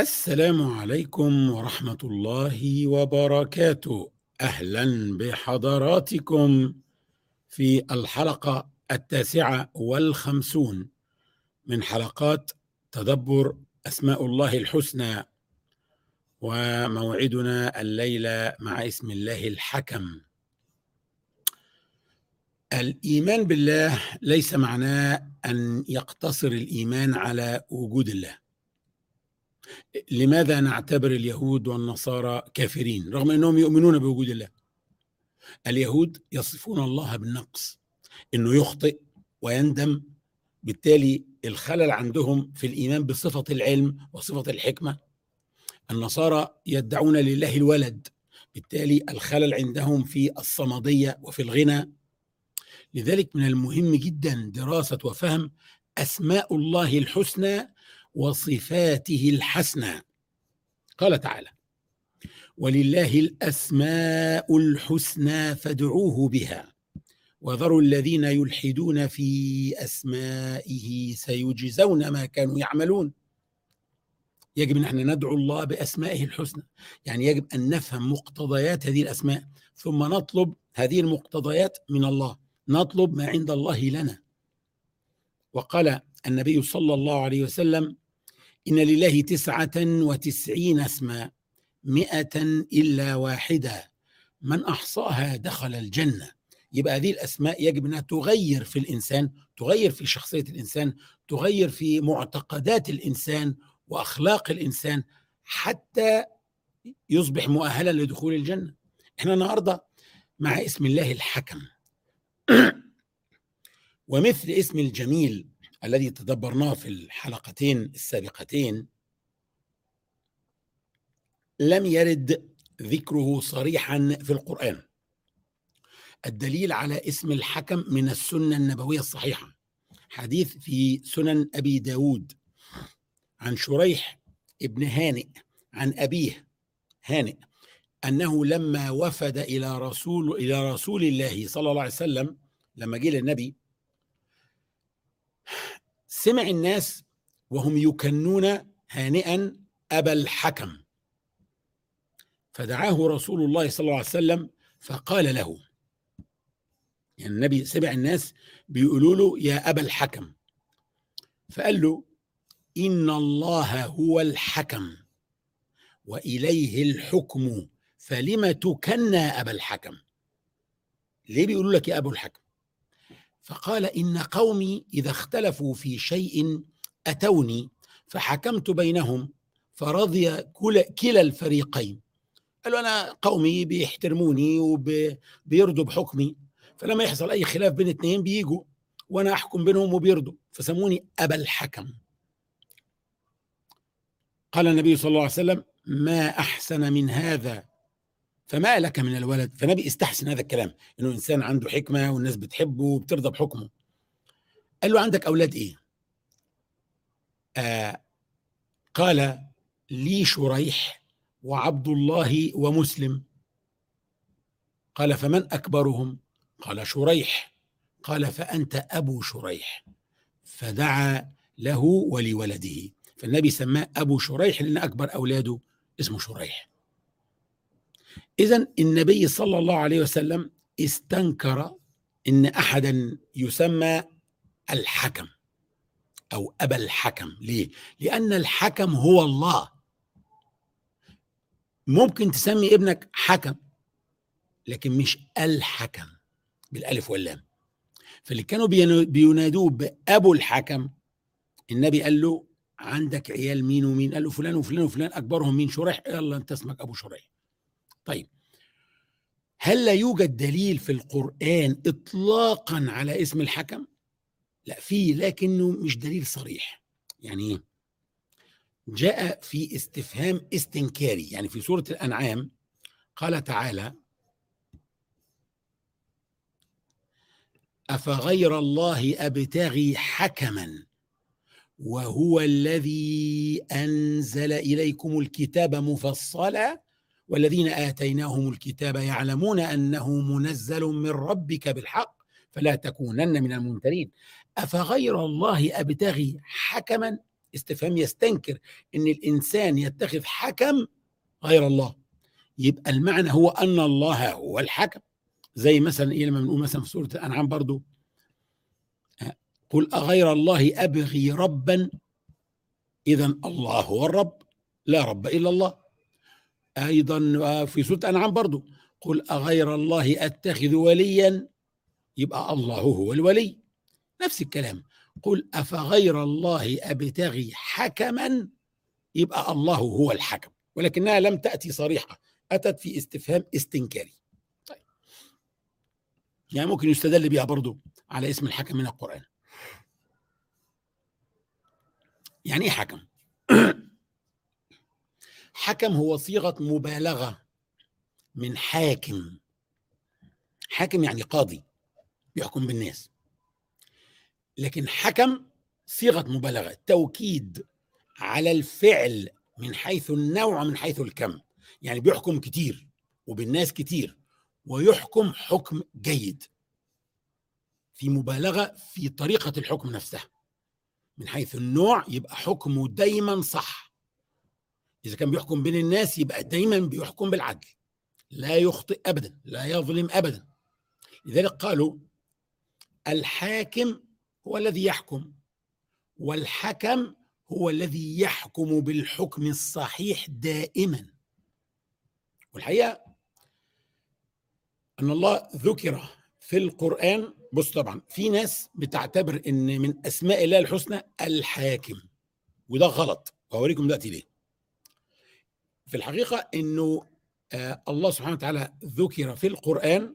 السلام عليكم ورحمة الله وبركاته. أهلا بحضراتكم في الحلقة التاسعة والخمسون من حلقات تدبر أسماء الله الحسنى وموعدنا الليلة مع اسم الله الحكم. الإيمان بالله ليس معناه أن يقتصر الإيمان على وجود الله. لماذا نعتبر اليهود والنصارى كافرين؟ رغم أنهم يؤمنون بوجود الله. اليهود يصفون الله بالنقص إنه يخطئ ويندم. بالتالي الخلل عندهم في الإيمان بصفة العلم وصفة الحكمة. النصارى يدعون لله الولد. بالتالي الخلل عندهم في الصمدية وفي الغنى. لذلك من المهم جدا دراسة وفهم أسماء الله الحسنى وصفاته الحسنى. قال تعالى ولله الأسماء الحسنى فادعوه بها وذروا الذين يلحدون في أسمائه سيجزون ما كانوا يعملون. يجب إن إحنا ندعو الله بأسمائه الحسنى. يعني يجب أن نفهم مقتضيات هذه الأسماء ثم نطلب هذه المقتضيات من الله نطلب ما عند الله لنا. وقال النبي صلى الله عليه وسلم إن لله تسعة وتسعين اسما مئة إلا واحدة من أحصاها دخل الجنة. يبقى هذه الأسماء يجب أنها تغير في الإنسان تغير في شخصية الإنسان تغير في معتقدات الإنسان وأخلاق الإنسان حتى يصبح مؤهلا لدخول الجنة. إحنا النهاردة مع اسم الله الحكم. ومثل اسم الجميل الذي تدبرناه في الحلقتين السابقتين لم يرد ذكره صريحا في القرآن. الدليل على اسم الحكم من السنة النبوية الصحيحة. حديث في سنن أبي داود عن شريح ابن هانئ عن أبيه هانئ أنه لما وفد إلى رسول إلى رسول الله صلى الله عليه وسلم لما جه للنبي سمع الناس وهم يكنون هانئا أبا الحكم. فدعاه رسول الله صلى الله عليه وسلم فقال له يعني النبي سمع الناس بيقولوا له يا أبا الحكم. فقال له إن الله هو الحكم وإليه الحكم فلم تكنى أبا الحكم؟ ليه بيقولوا لك يا أبو الحكم؟ فقال إن قومي إذا اختلفوا في شيء أتوني فحكمت بينهم فرضي كلا الفريقين. قالوا أنا قومي بيحترموني وبيرضوا بحكمي فلما يحصل أي خلاف بين اثنين بيجوا وأنا أحكم بينهم وبيرضوا فسموني أبا الحكم. قال النبي صلى الله عليه وسلم ما أحسن من هذا فما لك من الولد فنبي استحسن هذا الكلام إنه إنسان عنده حكمة والناس بتحبه وبترضى بحكمه. قال له عندك أولاد إيه؟ آه قال لي شريح وعبد الله ومسلم. قال فمن أكبرهم؟ قال شريح. قال فأنت أبو شريح. فدعا له ولولده. فالنبي سماه أبو شريح لأن أكبر أولاده اسمه شريح. إذا النبي صلى الله عليه وسلم استنكر إن أحدا يسمى الحكم أو أبا الحكم. ليه؟ لأن الحكم هو الله. ممكن تسمي ابنك حكم لكن مش الحكم بالألف واللام. فاللي كانوا بينادوه بأبو الحكم النبي قال له عندك عيال مين ومين؟ قال له فلان وفلان وفلان أكبرهم مين؟ شريح. يلا أنت اسمك أبو شريح. طيب هل لا يوجد دليل في القرآن إطلاقا على اسم الحكم؟ لا فيه لكنه مش دليل صريح يعني إيه؟ جاء في استفهام استنكاري يعني في سورة الأنعام قال تعالى أفغير الله أبتغي حكما وهو الذي أنزل إليكم الكتاب مفصلا والذين آتيناهم الكتاب يعلمون أنه منزل من ربك بالحق فلا تكونن من الممترين. أفغير الله أبتغي حكما؟ استفهام يستنكر إن الإنسان يتخذ حكم غير الله. يبقى المعنى هو أن الله هو الحكم. زي مثلا إيه لما بنقول مثلا في سورة الأنعام برضو؟ قل أغير الله أبغي ربا؟ اذا الله هو الرب لا رب إلا الله. أيضا في سورة الأنعام برضو قل اغير الله اتخذ وليا؟ يبقى الله هو الولي. نفس الكلام. قل افغير الله ابتغي حكما؟ يبقى الله هو الحكم. ولكنها لم تأتي صريحة. أتت في استفهام استنكاري. طيب. يعني ممكن يستدل بها برضو على اسم الحكم من القرآن. يعني إيه حكم؟ حكم هو صيغة مبالغة من حاكم. حاكم يعني قاضي بيحكم بالناس. لكن حكم صيغة مبالغة توكيد على الفعل من حيث النوع من حيث الكم. يعني بيحكم كتير وبالناس كتير ويحكم حكم جيد. في مبالغة في طريقة الحكم نفسها. من حيث النوع يبقى حكمه دايما صح. إذا كان بيحكم بين الناس يبقى دايما بيحكم بالعدل. لا يخطئ ابدا لا يظلم ابدا. لذلك قالوا الحاكم هو الذي يحكم والحكم هو الذي يحكم بالحكم الصحيح دائما. والحقيقة أن الله ذكر في القرآن بص طبعا في ناس بتعتبر إن من أسماء الله الحسنى الحاكم وده غلط. وهوريكم دلوقتي ليه. في الحقيقة إنه آه الله سبحانه وتعالى ذكر في القرآن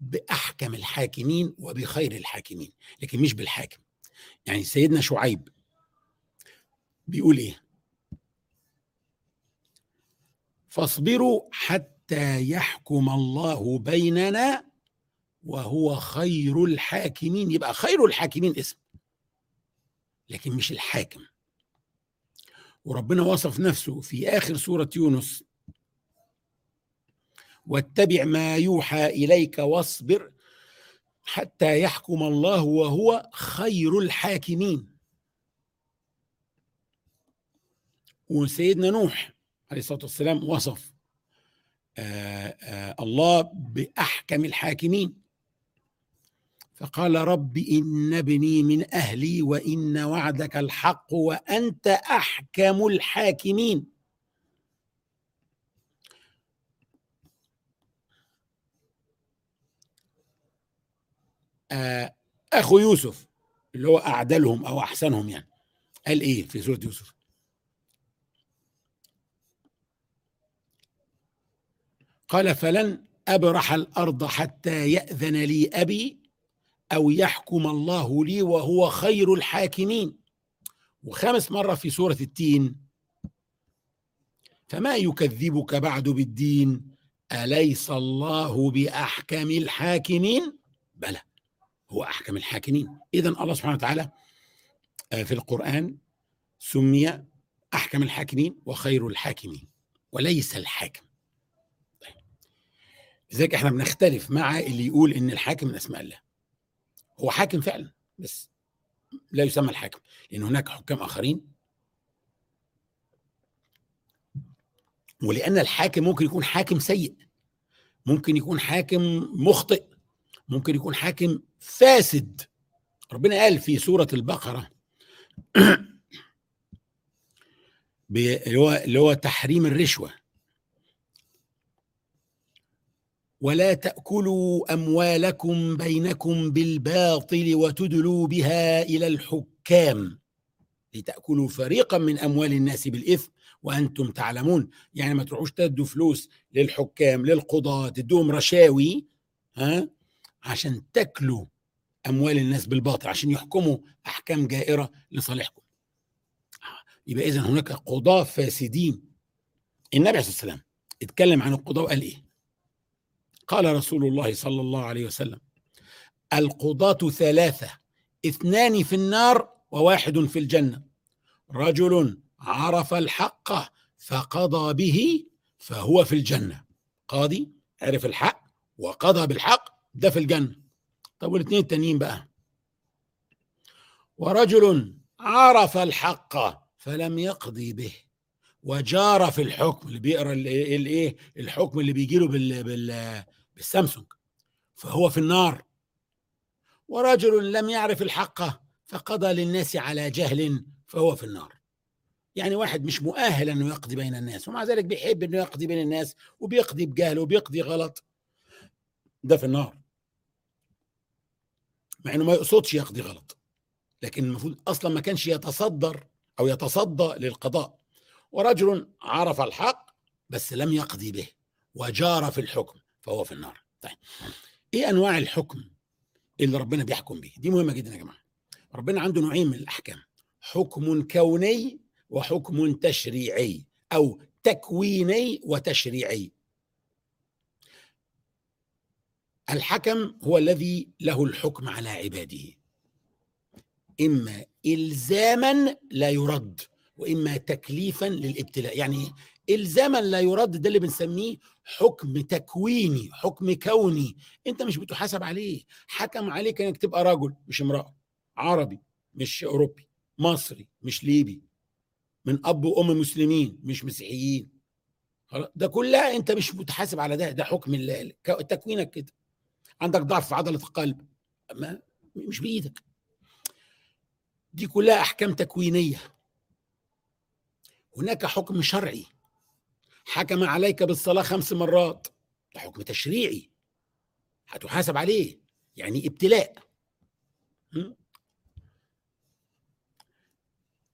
بأحكم الحاكمين وبخير الحاكمين لكن مش بالحاكم. يعني سيدنا شعيب بيقول إيه؟ فاصبروا حتى يحكم الله بيننا وهو خير الحاكمين. يبقى خير الحاكمين اسم لكن مش الحاكم. وربنا وصف نفسه في آخر سورة يونس. واتبع ما يوحى إليك واصبر حتى يحكم الله وهو خير الحاكمين. وسيدنا نوح عليه الصلاة والسلام وصف آآ آآ الله بأحكم الحاكمين. فقال رب إن ابني من أهلي وإن وعدك الحق وأنت أحكم الحاكمين. أخو يوسف اللي هو أعدلهم أو أحسنهم يعني. قال إيه في سورة يوسف؟ قال فلن أبرح الأرض حتى يأذن لي أبي أو يحكم الله لي وهو خير الحاكمين. وخامس مرة في سورة التين فما يكذبك بعد بالدين؟ أليس الله بأحكم الحاكمين؟ بلى هو أحكم الحاكمين. اذا الله سبحانه وتعالى في القرآن سمي أحكم الحاكمين وخير الحاكمين وليس الحاكم. لذلك إحنا بنختلف مع اللي يقول إن الحاكم من أسماء الله. هو حاكم فعلا بس لا يسمى الحاكم لأن هناك حكام آخرين. ولأن الحاكم ممكن يكون حاكم سيء ممكن يكون حاكم مخطئ ممكن يكون حاكم فاسد. ربنا قال في سورة البقرة اللي هو اللي هو تحريم الرشوة. ولا تأكلوا أموالكم بينكم بالباطل وتدلوا بها إلى الحكام. لتأكلوا فريقا من أموال الناس بالإثم وأنتم تعلمون. يعني ما تروحوش تدوا فلوس للحكام للقضاة تدوهم رشاوي ها عشان تاكلوا أموال الناس بالباطل عشان يحكموا أحكام جائرة لصالحكم. يبقى اذا هناك قضاة فاسدين. النبي عليه الصلاة والسلام اتكلم عن القضاة وقال إيه؟ قال رسول الله صلى الله عليه وسلم القضاة ثلاثة اثنان في النار وواحد في الجنة. رجل عرف الحق فقضى به فهو في الجنة. قاضي عرف الحق وقضى بالحق ده في الجنة. طب والاثنين التانيين بقى؟ ورجل عرف الحق فلم يقضي به وجار في الحكم اللي بيقرأ الايه الحكم اللي بيجي له بال بال بالسامسونج فهو في النار. ورجل لم يعرف الحق فقضى للناس على جهل فهو في النار. يعني واحد مش مؤهل إنه يقضي بين الناس ومع ذلك بيحب إنه يقضي بين الناس وبيقضي بجهل وبيقضي غلط. ده في النار. مع إنه ما يقصدش يقضي غلط لكن المفروض أصلا ما كانش يتصدر أو يتصدى للقضاء. ورجل عرف الحق بس لم يقضي به وجار في الحكم. فهو في النار. طيب. إيه أنواع الحكم اللي ربنا بيحكم به دي مهمة جدا يا جماعة. ربنا عنده نوعين من الأحكام حكم كوني وحكم تشريعي أو تكويني وتشريعي. الحكم هو الذي له الحكم على عباده. إما الزاما لا يرد وإما تكليفا للابتلاء. يعني الزاما لا يرد ده اللي بنسميه حكم تكويني حكم كوني. انت مش بتحاسب عليه حكم عليك انك تبقى رجل مش امرأة عربي مش أوروبي مصري مش ليبي من أب وأم مسلمين مش مسيحيين. ده كلها انت مش متحاسب على ده ده حكم الله تكوينك كده. عندك ضعف في عضلة القلب ما مش بإيدك. دي كلها أحكام تكوينية. هناك حكم شرعي. حكم عليك بالصلاة خمس مرات. ده حكم تشريعي. هتحاسب عليه. يعني ابتلاء.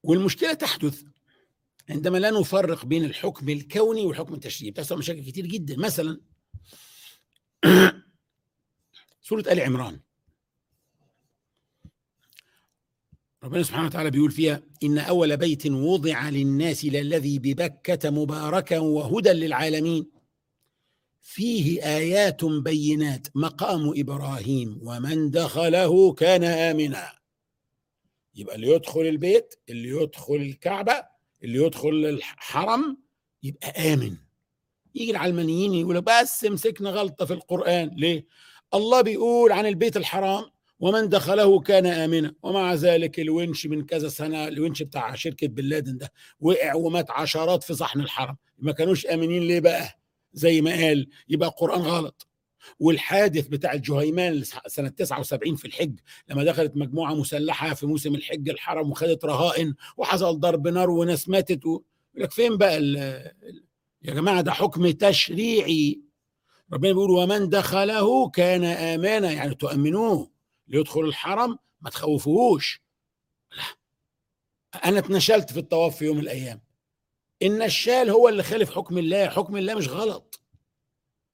والمشكلة تحدث عندما لا نفرق بين الحكم الكوني والحكم التشريعي. بتحصل مشاكل كتير جدا. مثلا سورة آل عمران. ربنا سبحانه وتعالى بيقول فيها إن أول بيت وضع للناس للذي ببكة مباركا وهدى للعالمين فيه آيات بينات مقام إبراهيم ومن دخله كان آمنا. يبقى اللي يدخل البيت اللي يدخل الكعبة اللي يدخل الحرم يبقى آمن. يجي العلمانيين يقول بس مسكنا غلطة في القرآن. ليه؟ الله بيقول عن البيت الحرام ومن دخله كان آمنا. ومع ذلك الونش من كذا سنة الونش بتاع شركة بن لادن ده وقع ومات عشرات في صحن الحرم. ما كانوش آمنين ليه بقى؟ زي ما قال يبقى القرآن غلط. والحادث بتاع الجهيمان سنة 79 في الحج لما دخلت مجموعة مسلحة في موسم الحج الحرم وخدت رهائن وحصل ضرب نار وناس ماتت و... لك فين بقى ال... يا جماعة ده حكم تشريعي. ربنا بيقول ومن دخله كان آمانا يعني تؤمنوه. ليدخل الحرم ما تخوفوهوش. لا. أنا اتنشلت في الطواف في يوم من الأيام. النشال هو اللي خالف حكم الله حكم الله مش غلط.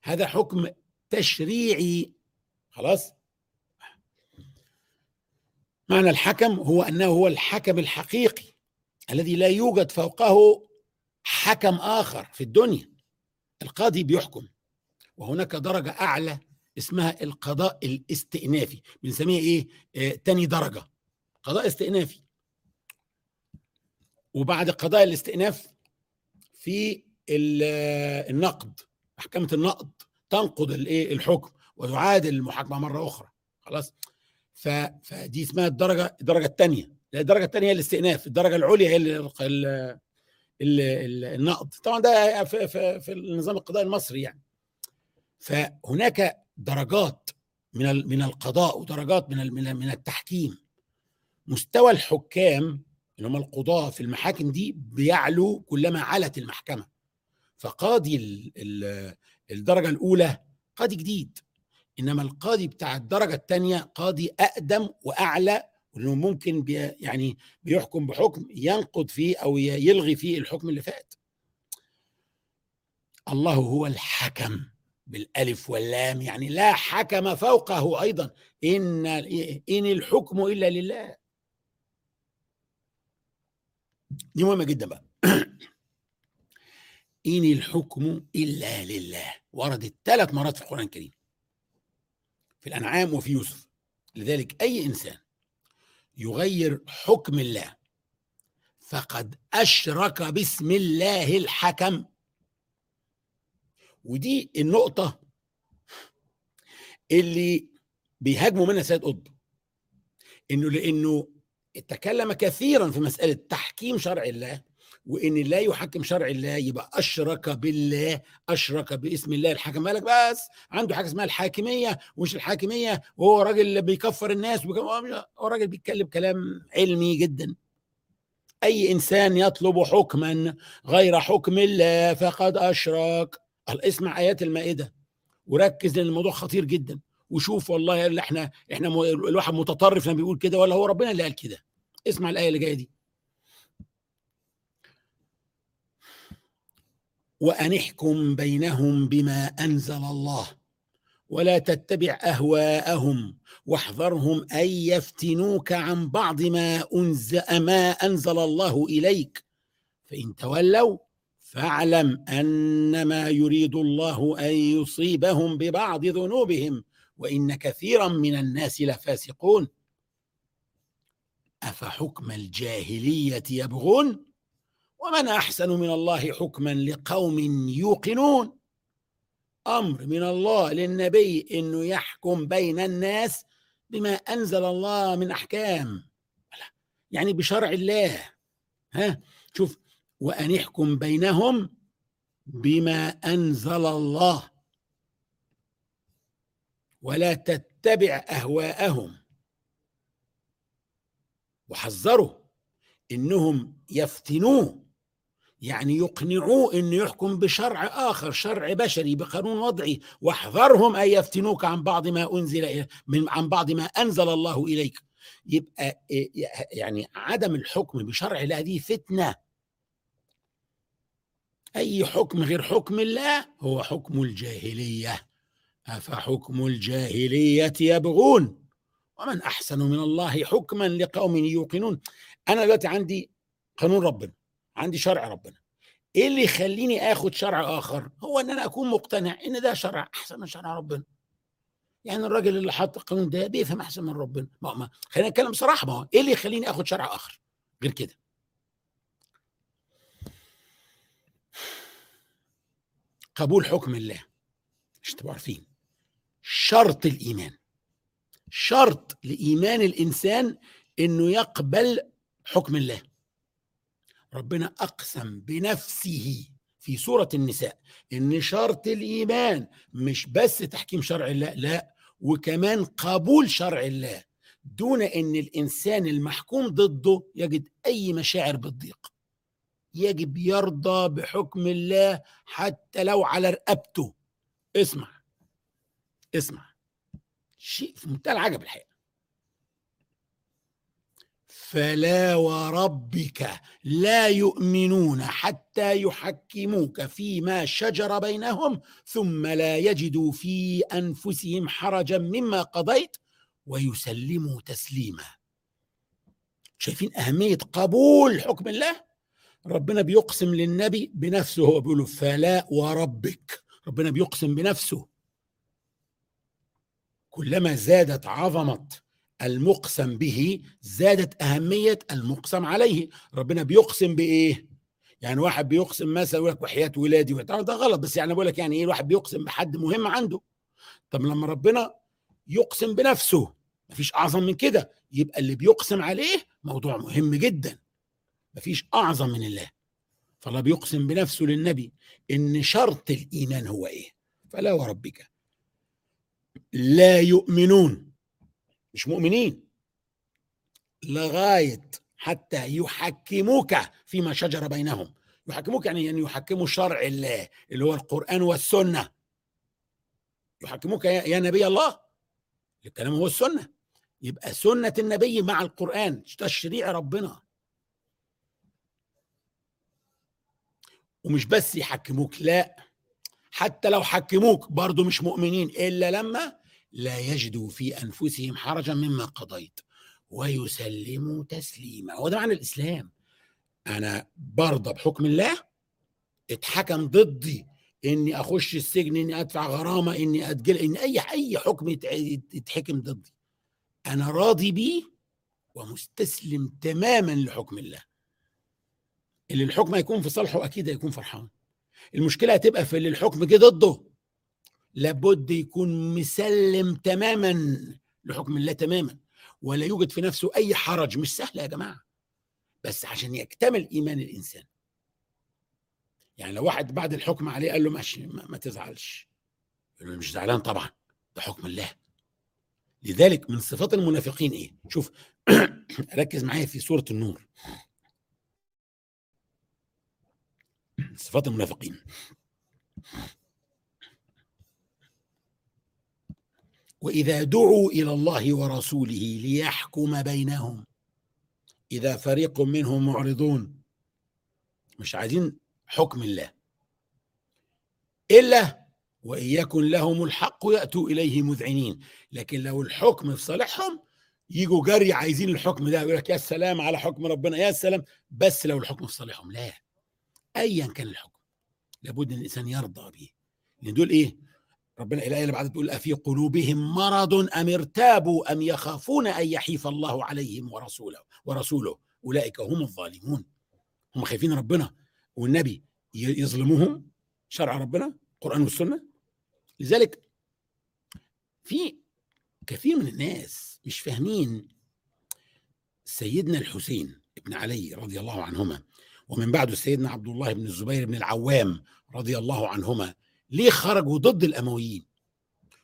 هذا حكم تشريعي. خلاص؟ معنى الحكم هو أنه هو الحكم الحقيقي الذي لا يوجد فوقه حكم آخر في الدنيا. القاضي بيحكم. وهناك درجة أعلى اسمها القضاء الاستئنافي بنسميها إيه؟ آه تاني درجة. قضاء استئنافي. وبعد قضاء الاستئناف في النقد. محكمه النقد تنقض الايه الحكم ويعاد المحاكمة مرة أخرى. خلاص؟ فدي اسمها الدرجة الدرجة الثانية الدرجة الثانية هي الاستئناف الدرجة العليا هي ال ال ال النقد. طبعا ده في, في, في النظام القضائي المصري يعني. فهناك درجات من من القضاء ودرجات من من التحكيم. مستوى الحكام اللي هم القضاة في المحاكم دي بيعلو كلما علت المحكمة. فقاضي ال ال الدرجة الأولى قاضي جديد إنما القاضي بتاع الدرجة الثانية قاضي أقدم وأعلى وإنه ممكن بي يعني بيحكم بحكم ينقض فيه أو يلغي فيه الحكم اللي فات. الله هو الحكم. بالالف واللام يعني لا حكم فوقه أيضا. إن إن الحكم إلا لله. دي مهمة جدا بقى. إن الحكم إلا لله. وردت ثلاث مرات في القرآن الكريم. في الأنعام وفي يوسف. لذلك أي إنسان يغير حكم الله فقد أشرك باسم الله الحكم. ودي النقطة اللي بيهاجموا منها سيد قطب. إنه لإنه تكلم كثيرا في مسألة تحكيم شرع الله وإن لا يحكم شرع الله يبقى أشرك بالله أشرك باسم الله الحكم بالك بس؟ عنده حاجة اسمها الحاكمية ومش الحاكمية وهو راجل بيكفر الناس هو راجل بيتكلم كلام علمي جدا. أي إنسان يطلب حكما غير حكم الله فقد أشرك. اسمع آيات المائدة وركز لأن الموضوع خطير جدا. وشوف والله اللي إحنا إحنا الواحد متطرف لما بيقول كده ولا هو ربنا اللي قال كده. اسمع الآية اللي جاية دي. وأن احكم بينهم بما أنزل الله. ولا تتبع أهواءهم. واحذرهم أن يفتنوك عن بعض ما أنزل, ما أنزل الله إليك. فإن تولوا فاعلم أنما يريد الله أن يصيبهم ببعض ذنوبهم وإن كثيرا من الناس لفاسقون. أفحكم الجاهلية يبغون؟ ومن أحسن من الله حكما لقوم يوقنون؟ أمر من الله للنبي انه يحكم بين الناس بما أنزل الله من أحكام. يعني بشرع الله. ها شوف وأن يحكم بينهم بما أنزل الله. ولا تتبع أهواءهم. وحذروا إنهم يفتنوه يعني يقنعوه إنه يحكم بشرع آخر شرع بشري بقانون وضعي. واحذرهم أن يفتنوك عن بعض ما أنزل من عن بعض ما أنزل الله إليك. يبقى يعني عدم الحكم بشرع الله دي فتنة أي حكم غير حكم الله هو حكم الجاهلية. أفحكم الجاهلية يبغون؟ ومن أحسن من الله حكما لقوم يوقنون. أنا دلوقتي عندي قانون ربنا عندي شرع ربنا. إيه اللي يخليني آخد شرع آخر؟ هو إن أنا أكون مقتنع إن ده شرع أحسن من شرع ربنا. يعني الراجل اللي حط القانون ده بيفهم أحسن من ربنا. ما خلينا نتكلم بصراحة. ما هو إيه اللي يخليني آخد شرع آخر؟ غير كده. قبول حكم الله. مش تبقوا عارفين شرط الإيمان. شرط لإيمان الإنسان إنه يقبل حكم الله. ربنا أقسم بنفسه في سورة النساء إن شرط الإيمان مش بس تحكيم شرع الله لا وكمان قبول شرع الله. دون إن الإنسان المحكوم ضده يجد أي مشاعر بالضيق. يجب يرضى بحكم الله حتى لو على رقبته. اسمع اسمع. شيء في منتهى العجب الحقيقة. فلا وربك لا يؤمنون حتى يحكموك فيما شجر بينهم ثم لا يجدوا في أنفسهم حرجا مما قضيت ويسلموا تسليما. شايفين أهمية قبول حكم الله؟ ربنا بيقسم للنبي بنفسه هو بيقول فلا وربك. ربنا بيقسم بنفسه. كلما زادت عظمة المقسم به زادت أهمية المقسم عليه. ربنا بيقسم بإيه؟ يعني واحد بيقسم مثلا يقول لك وحياة ولادي ده غلط بس يعني بقول لك يعني إيه واحد بيقسم بحد مهم عنده؟ طب لما ربنا يقسم بنفسه مفيش أعظم من كده. يبقى اللي بيقسم عليه موضوع مهم جدا. مفيش أعظم من الله. فالله بيقسم بنفسه للنبي إن شرط الإيمان هو إيه؟ فلا وربك. لا يؤمنون. مش مؤمنين. لغاية حتى يحكموك فيما شجر بينهم. يحكموك يعني ان يحكموا شرع الله اللي هو القرآن والسنة. يحكموك يا نبي الله. الكلام هو السنة. يبقى سنة النبي مع القرآن. تشريع ربنا. ومش بس يحكموك لا. حتى لو حكموك برضو مش مؤمنين إلا لما لا يجدوا في أنفسهم حرجا مما قضيت. ويسلموا تسليما. هو ده معنى الإسلام. أنا برضى بحكم الله اتحكم ضدي إني أخش السجن إني أدفع غرامة إني أتجل إن أي أي حكم يتحكم ضدي. أنا راضي بيه ومستسلم تماما لحكم الله. اللي الحكم هيكون في صالحه أكيد هيكون فرحان. المشكلة هتبقى في اللي الحكم جه ضده. لابد يكون مسلم تماما لحكم الله تماما ولا يوجد في نفسه أي حرج. مش سهله يا جماعة بس عشان يكتمل إيمان الإنسان. يعني لو واحد بعد الحكم عليه قال له ماشي ما, ما تزعلش. يقول له مش زعلان طبعا ده حكم الله. لذلك من صفات المنافقين إيه؟ شوف ركز معايا في سورة النور. صفات المنافقين. وإذا دعوا إلى الله ورسوله ليحكم بينهم إذا فريق منهم معرضون مش عايزين حكم الله. إلا وإن يكن لهم الحق يأتوا إليه مذعنين. لكن لو الحكم في صالحهم يجوا جري عايزين الحكم ده يقول لك يا سلام على حكم ربنا يا سلام. بس لو الحكم في صالحهم لا. ايا كان الحكم. لابد إن الإنسان يرضى به. لأن دول إيه؟ ربنا الايه اللي بعدها تقول أفي قلوبهم مرض أم ارتابوا أم يخافون أن يحيف الله عليهم ورسوله ورسوله. أولئك هم الظالمون. هم خايفين ربنا والنبي يظلموهم شرع ربنا القرآن والسنة. لذلك في كثير من الناس مش فاهمين سيدنا الحسين ابن علي رضي الله عنهما ومن بعده سيدنا عبد الله بن الزبير بن العوام رضي الله عنهما ليه خرجوا ضد الأمويين؟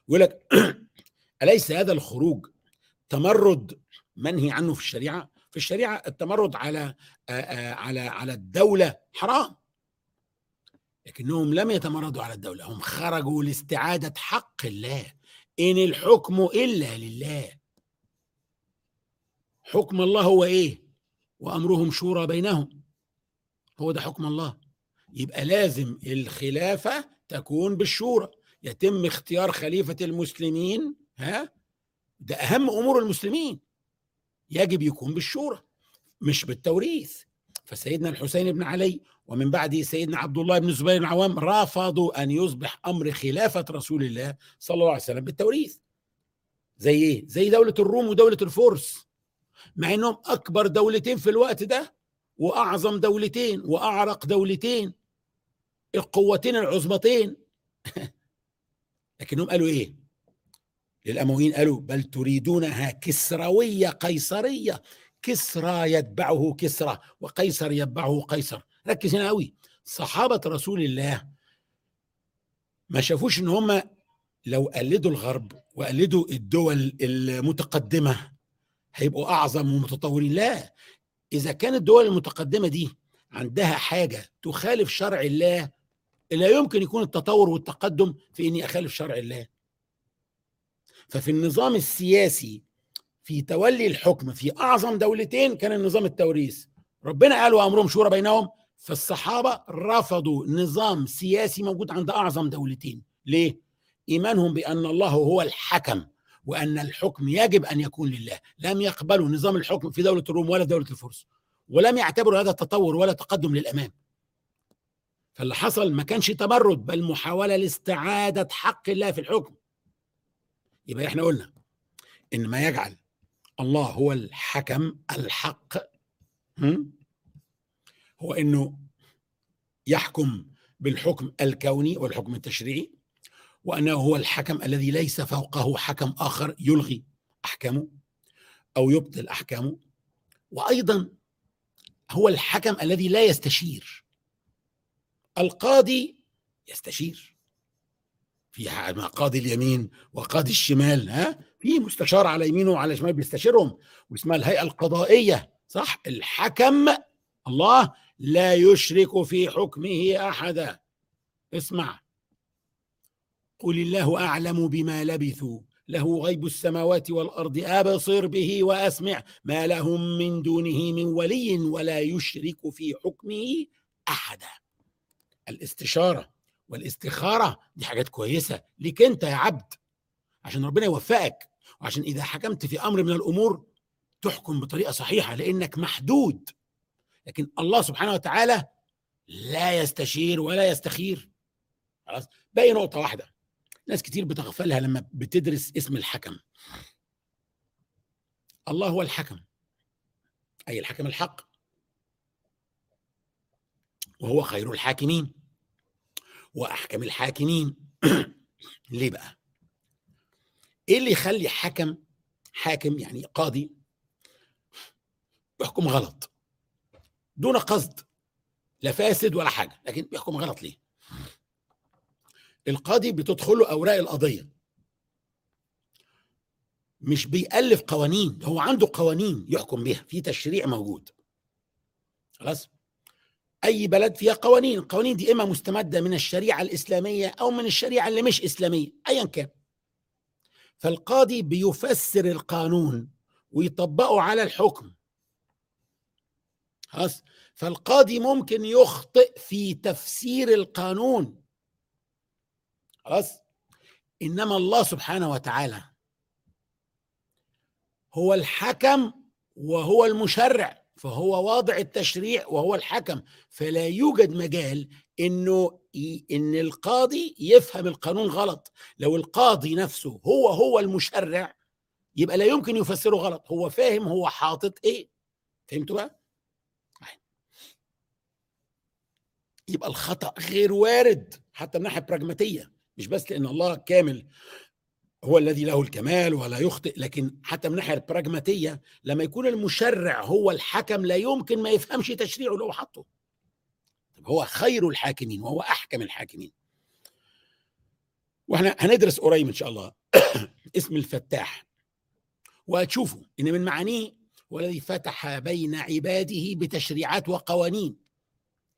يقول لك أليس هذا الخروج تمرد منهي عنه في الشريعة؟ في الشريعة التمرد على على على الدولة حرام. لكنهم لم يتمردوا على الدولة هم خرجوا لاستعادة حق الله. إن الحكم إلا لله. حكم الله هو إيه؟ وأمرهم شورى بينهم. هو ده حكم الله. يبقى لازم الخلافة تكون بالشورى. يتم اختيار خليفة المسلمين ها؟ ده أهم أمور المسلمين. يجب يكون بالشورى مش بالتوريث. فسيدنا الحسين بن علي ومن بعده سيدنا عبد الله بن الزبير بن العوام رفضوا أن يصبح أمر خلافة رسول الله صلى الله عليه وسلم بالتوريث. زي إيه؟ زي دولة الروم ودولة الفرس. مع إنهم أكبر دولتين في الوقت ده وأعظم دولتين وأعرق دولتين القوتين العظمتين. لكنهم قالوا إيه؟ للأمويين قالوا بل تريدونها كسروية قيصرية. كسرى يتبعه كسرى وقيصر يتبعه قيصر. ركز هنا قوي. صحابة رسول الله ما شافوش إن هم لو قلدوا الغرب وقلدوا الدول المتقدمة هيبقوا أعظم ومتطورين لا إذا كانت الدول المتقدمة دي عندها حاجة تخالف شرع الله لا يمكن يكون التطور والتقدم في إني أخالف شرع الله. ففي النظام السياسي في تولي الحكم في أعظم دولتين كان النظام التوريث. ربنا قال وأمرهم شورى بينهم فالصحابة رفضوا نظام سياسي موجود عند أعظم دولتين. ليه؟ إيمانهم بأن الله هو الحكم. وأن الحكم يجب أن يكون لله. لم يقبلوا نظام الحكم في دولة الروم ولا دولة الفرس ولم يعتبروا هذا تطور ولا تقدم للأمام. فاللي حصل ما كانش تمرد بل محاولة لاستعادة حق الله في الحكم. يبقى إحنا قلنا إن ما يجعل الله هو الحكم الحق هو إنه يحكم بالحكم الكوني والحكم التشريعي. وأنه هو الحكم الذي ليس فوقه حكم آخر يلغي أحكامه أو يبطل أحكامه. وأيضا هو الحكم الذي لا يستشير. القاضي يستشير. في قاضي اليمين وقاضي الشمال ها؟ في مستشار على يمينه وعلى شماله بيستشيرهم واسمها الهيئة القضائية. صح؟ الحكم الله لا يشرك في حكمه أحدا. اسمع. قل الله اعلم بما لبثوا له غيب السماوات والارض ابصر به واسمع. ما لهم من دونه من ولي ولا يشرك في حكمه احدا. الاستشارة والاستخارة دي حاجات كويسة ليك أنت يا عبد عشان ربنا يوفقك. وعشان إذا حكمت في أمر من الأمور تحكم بطريقة صحيحة لأنك محدود. لكن الله سبحانه وتعالى لا يستشير ولا يستخير. خلاص؟ باقي نقطة واحدة. ناس كتير بتغفلها لما بتدرس اسم الحكم. الله هو الحكم. أي الحكم الحق؟ وهو خير الحاكمين. وأحكم الحاكمين. ليه بقى؟ إيه اللي يخلي حكم حاكم يعني قاضي بيحكم غلط؟ دون قصد لا فاسد ولا حاجة لكن بيحكم غلط ليه؟ القاضي بتدخل له أوراق القضية. مش بيألف قوانين هو عنده قوانين يحكم بها في تشريع موجود. خلاص؟ أي بلد فيها قوانين القوانين دي إما مستمدة من الشريعة الإسلامية أو من الشريعة اللي مش إسلامية ايا كان. فالقاضي بيفسر القانون ويطبقه على الحكم. خلاص؟ فالقاضي ممكن يخطئ في تفسير القانون. خلاص. إنما الله سبحانه وتعالى هو الحكم وهو المشرع فهو واضع التشريع وهو الحكم. فلا يوجد مجال إنه إن القاضي يفهم القانون غلط. لو القاضي نفسه هو هو المشرع يبقى لا يمكن يفسره غلط. هو فاهم هو حاطط إيه. فهمتوا بقى؟ يبقى الخطأ غير وارد حتى من ناحية براجماتية. مش بس لأن الله كامل هو الذي له الكمال ولا يخطئ لكن حتى من الناحيه البراجماتيه لما يكون المشرع هو الحكم لا يمكن ما يفهمش تشريعه اللي هو حاطه. هو خير الحاكمين وهو أحكم الحاكمين. وإحنا هندرس قريب إن شاء الله اسم الفتاح. وهتشوفوا إن من معانيه هو الذي فتح بين عباده بتشريعات وقوانين.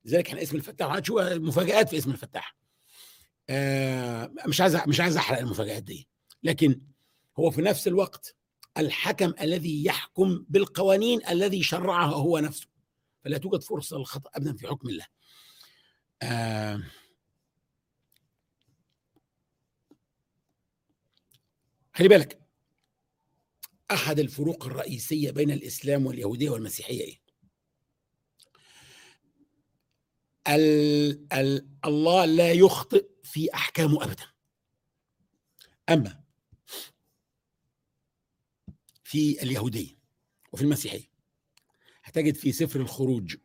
لذلك إحنا اسم الفتاح هتشوف مفاجآت في اسم الفتاح. آه مش عايز مش عايز أحرق المفاجآت دي. لكن هو في نفس الوقت الحكم الذي يحكم بالقوانين الذي شرعها هو نفسه. فلا توجد فرصة للخطأ أبدا في حكم الله. آه خلي بالك أحد الفروق الرئيسية بين الإسلام واليهودية والمسيحية إيه؟ ال ال الله لا يخطئ في أحكامه أبدا. أما في اليهودية وفي المسيحية هتجد في سفر الخروج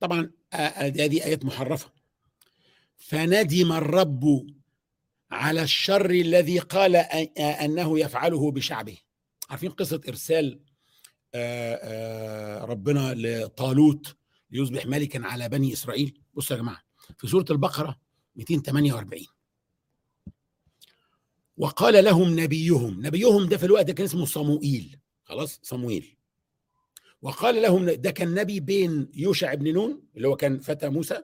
طبعا هذه آيات محرفة. فندم الرب على الشر الذي قال أنه يفعله بشعبه. عارفين قصة إرسال ربنا لطالوت ليصبح ملكا على بني إسرائيل؟ بصوا يا جماعة في سورة البقرة 248 وقال لهم نبيهم نبيهم ده في الوقت ده كان اسمه صموئيل. خلاص صموئيل. وقال لهم ده كان نبي بين يوشع بن نون اللي هو كان فتى موسى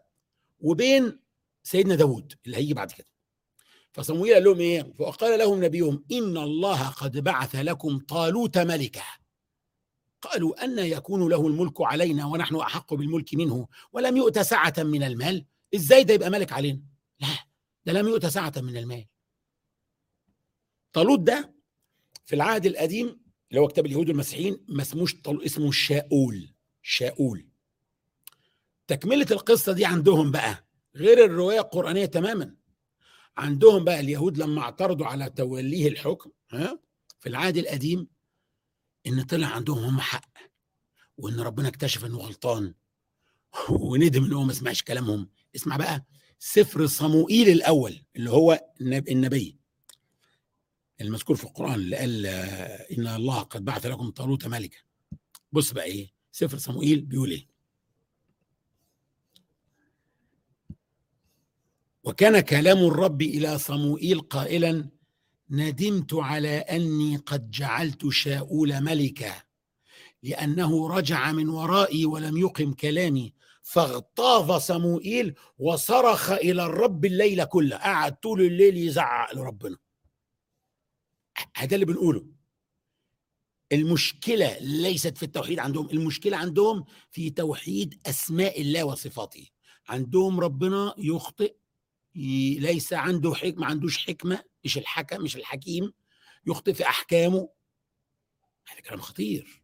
وبين سيدنا داود اللي هيجي بعد كده. فصموئيل قال لهم إيه؟ وقال لهم نبيهم إن الله قد بعث لكم طالوت ملكا قالوا أن يكون له الملك علينا ونحن أحق بالملك منه ولم يؤت سعة من المال. إزاي ده يبقى ملك علينا؟ لا ده لم يؤت سعة من المال. طالوت ده في العهد القديم اللي هو كتاب اليهود والمسيحيين ما اسموش اسمه شاؤول شاؤول. تكملة القصة دي عندهم بقى غير الرواية القرآنية تماما. عندهم بقى اليهود لما اعترضوا على توليه الحكم ها في العهد القديم إن طلع عندهم هم حق وإن ربنا اكتشف إنه غلطان. وندم ان هو ما سمعش كلامهم. اسمع بقى سفر صموئيل الأول اللي هو النبي. المذكور في القرآن اللي قال إن الله قد بعث لكم طالوت ملكا. بص بقى إيه سفر صموئيل بيقول إيه؟ وكان كلام الرب إلى صموئيل قائلا ندمت على أني قد جعلت شاؤول ملكا لأنه رجع من ورائي ولم يقم كلامي. فاغتاظ صموئيل وصرخ إلى الرب الليل كله. قعد طول الليل يزعق لربنا. هذا اللي بنقوله. المشكلة ليست في التوحيد عندهم المشكلة عندهم في توحيد أسماء الله وصفاته. عندهم ربنا يخطئ ليس عنده حكمة ما عندوش حكمة مش الحكم مش الحكيم يخطئ في أحكامه. هذا كلام خطير.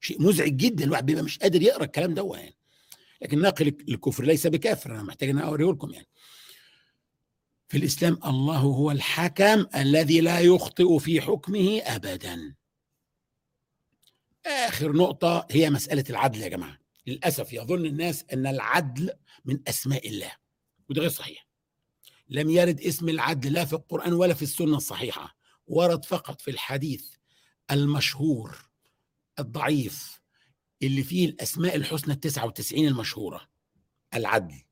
شيء مزعج جدا الواحد بيبقى مش قادر يقرأ الكلام ده يعني. لكن ناقل الكفر ليس بكافر أنا محتاج أن أوريه لكم يعني. في الإسلام الله هو الحكم الذي لا يخطئ في حكمه ابدا. آخر نقطة هي مسألة العدل يا جماعة. للأسف يظن الناس أن العدل من أسماء الله وده غير صحيح. لم يرد اسم العدل لا في القرآن ولا في السنة الصحيحة ورد فقط في الحديث المشهور الضعيف اللي فيه الأسماء الحسنى التسعة وتسعين المشهورة العدل.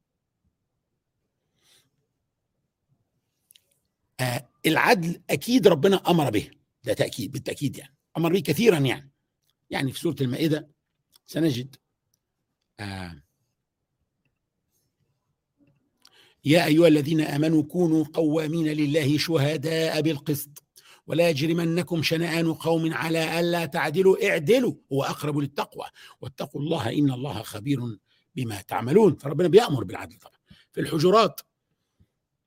آه العدل أكيد ربنا أمر به ده تأكيد بالتأكيد يعني. أمر به كثيرا يعني. يعني في سورة المائدة سنجد آه يا أيها الذين آمنوا كونوا قوامين لله شهداء بالقسط. ولا يجرمنكم شنآن قوم على ألا تعدلوا اعدلوا هو أقرب للتقوى. واتقوا الله إن الله خبير بما تعملون. فربنا بيأمر بالعدل طبعا. في الحجرات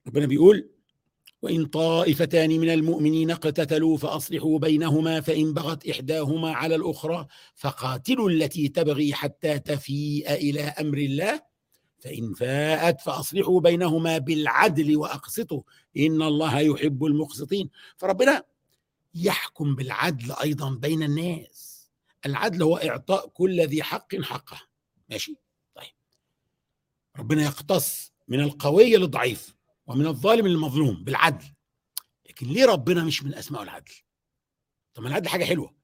ربنا بيقول وإن طائفتان من المؤمنين اقتتلوا فأصلحوا بينهما فإن بغت إحداهما على الأخرى فقاتلوا التي تبغي حتى تفيء إلى أمر الله. فإن فاءت فأصلحوا بينهما بالعدل وأقسطوا. إن الله يحب المقسطين. فربنا يحكم بالعدل أيضا بين الناس. العدل هو إعطاء كل ذي حق حقه. ماشي؟ طيب. ربنا يقتص من القوي للضعيف ومن الظالم للمظلوم بالعدل. لكن ليه ربنا مش من أسماء العدل؟ طب العدل حاجة حلوة.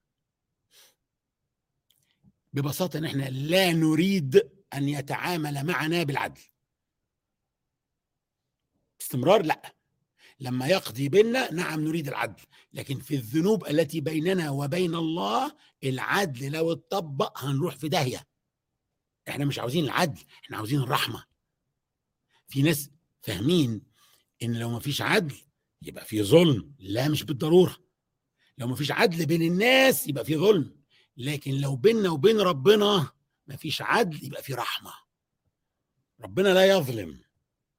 ببساطة إن إحنا لا نريد أن يتعامل معنا بالعدل. باستمرار لا. لما يقضي بيننا نعم نريد العدل لكن في الذنوب التي بيننا وبين الله العدل لو اتطبق هنروح في داهية. إحنا مش عاوزين العدل إحنا عاوزين الرحمة. في ناس فاهمين إن لو ما فيش عدل يبقى في ظلم. لا مش بالضرورة. لو ما فيش عدل بين الناس يبقى في ظلم. لكن لو بيننا وبين ربنا ما فيش عدل يبقى في رحمة. ربنا لا يظلم.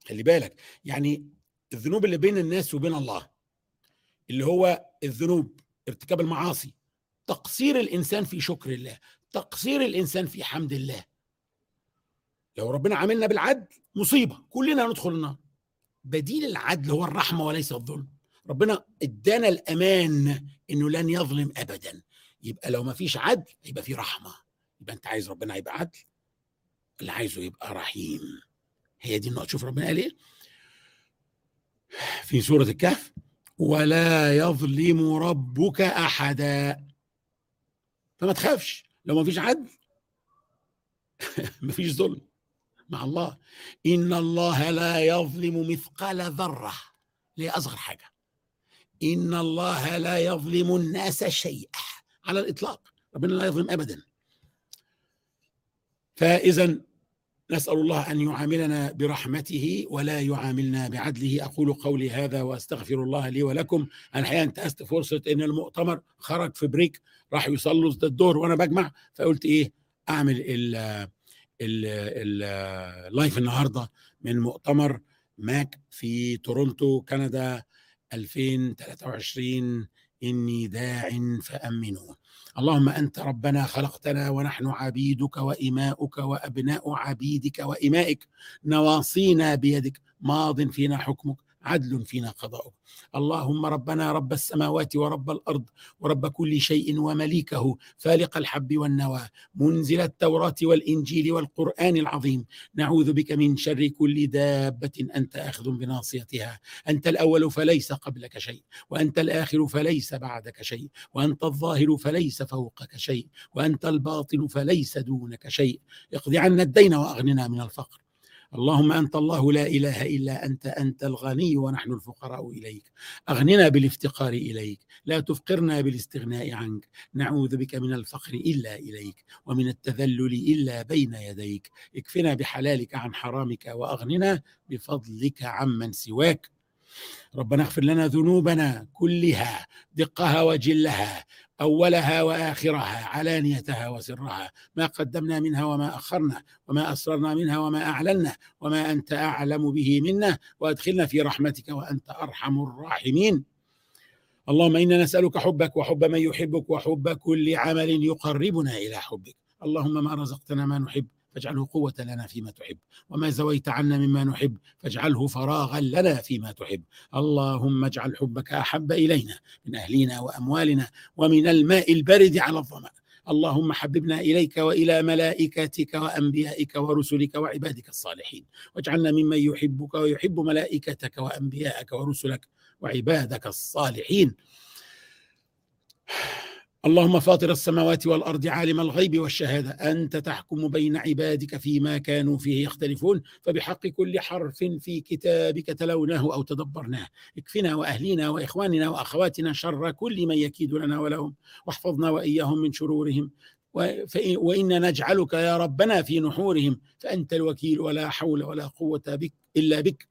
خلي بالك. يعني الذنوب اللي بين الناس وبين الله اللي هو الذنوب ارتكاب المعاصي تقصير الإنسان في شكر الله تقصير الإنسان في حمد الله. لو ربنا عاملنا بالعدل مصيبة. كلنا ندخل النار. بديل العدل هو الرحمة وليس الظلم. ربنا ادانا الأمان إنه لن يظلم ابدا. يبقى لو ما فيش عدل يبقى في رحمة. يبقى أنت عايز ربنا يبقى عدل اللي عايزه يبقى رحيم. هي دي النقطة شوف ربنا قال إيه؟ في سورة الكهف ولا يظلم ربك أحدا. فما تخافش لو ما فيش عدل ما فيش ظلم مع الله. إن الله لا يظلم مثقال ذرة. اللي أصغر حاجة. إن الله لا يظلم الناس شيئا. على الإطلاق. ربنا لا يظلم ابدا. فإذا نسأل الله أن يعاملنا برحمته ولا يعاملنا بعدله. أقول قولي هذا وأستغفر الله لي ولكم. أنا الحقيقة انتهزت فرصة إن المؤتمر خرج في break راح يصلوا الدور وأنا بجمع. فقلت إيه؟ أعمل ال ال live النهارده من مؤتمر ماك في تورونتو كندا 2023 إني داع فامنوا اللهم أنت ربنا خلقتنا ونحن عبيدك وإماؤك وأبناء عبيدك وإمائك نواصينا بيدك ماض فينا حكمك. عدل فينا قضاؤك اللهم ربنا رب السماوات ورب الأرض ورب كل شيء ومليكه فالق الحب والنوى منزل التوراة والإنجيل والقرآن العظيم. نعوذ بك من شر كل دابة أنت أخذ بناصيتها. أنت الأول فليس قبلك شيء وأنت الآخر فليس بعدك شيء وأنت الظاهر فليس فوقك شيء وأنت الباطن فليس دونك شيء. اقض عنا الدين وأغننا من الفقر. اللهم أنت الله لا إله إلا أنت أنت الغني ونحن الفقراء إليك. أغننا بالافتقار إليك لا تفقرنا بالاستغناء عنك. نعوذ بك من الفقر إلا إليك ومن التذلل إلا بين يديك. اكفنا بحلالك عن حرامك وأغننا بفضلك عمن سواك. ربنا اغفر لنا ذنوبنا كلها دقها وجلها. أولها وآخرها علانيتها وسرها. ما قدمنا منها وما أخرنا وما أسررنا منها وما أعلنا وما أنت أعلم به منا. وأدخلنا في رحمتك وأنت أرحم الراحمين. اللهم إنا نسألك حبك وحب من يحبك وحب كل عمل يقربنا إلى حبك. اللهم ما رزقتنا ما نحب. فاجعله قوة لنا فيما تحب وما زويت عنا مما نحب فاجعله فراغا لنا فيما تحب. اللهم اجعل حبك أحب إلينا من أهلنا وأموالنا ومن الماء البارد على الظمأ. اللهم حببنا إليك وإلى ملائكتك وأنبيائك ورسلك وعبادك الصالحين. واجعلنا ممن يحبك ويحب ملائكتك وانبيائك ورسلك وعبادك الصالحين. اللهم فاطر السماوات والأرض عالم الغيب والشهادة. أنت تحكم بين عبادك فيما كانوا فيه يختلفون فبحق كل حرف في كتابك تلوناه أو تدبرناه. اكفنا وأهلينا وإخواننا وأخواتنا شر كل من يكيد لنا ولهم واحفظنا وإياهم من شرورهم. وإن نجعلك يا ربنا في نحورهم. فأنت الوكيل ولا حول ولا قوة بك إلا بك.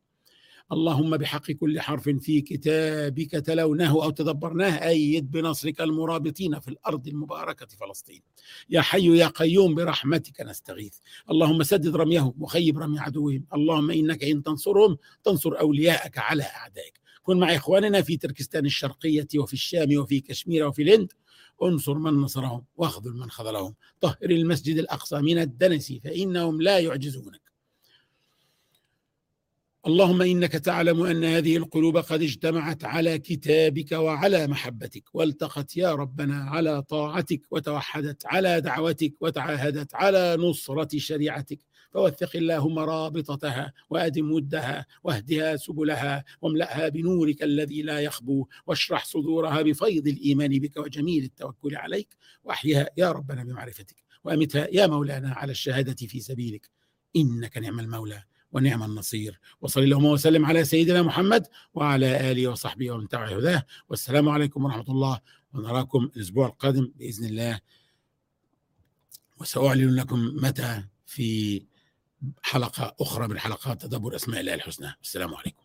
اللهم بحق كل حرف في كتابك تلوناه أو تدبرناه أيد بنصرك المرابطين في الأرض المباركة فلسطين. يا حي يا قيوم برحمتك نستغيث. اللهم سدد رميهم وخيب رمي عدوهم. اللهم إنك إن تنصرهم تنصر أولياءك على أعدائك. كن مع إخواننا في تركستان الشرقية وفي الشام وفي كشمير وفي الهند. انصر من نصرهم واخذل من خذلهم. طهر المسجد الأقصى من الدنس فإنهم لا يعجزونك. اللهم إنك تعلم أن هذه القلوب قد اجتمعت على كتابك وعلى محبتك والتقت يا ربنا على طاعتك وتوحدت على دعوتك وتعاهدت على نصرة شريعتك. فوثق اللهم رابطتها وأدم ودها واهدها سبلها واملأها بنورك الذي لا يخبو واشرح صدورها بفيض الإيمان بك وجميل التوكل عليك. وأحيها يا ربنا بمعرفتك وأمتها يا مولانا على الشهادة في سبيلك. إنك نعم المولى. ونعم النصير. وصلى اللهم وسلم على سيدنا محمد وعلى آله وصحبه ومن تبع هداه. والسلام عليكم ورحمة الله. ونراكم الأسبوع القادم بإذن الله. وسأعلن لكم متى في حلقة أخرى من حلقات تدبر أسماء الله الحسنى. السلام عليكم.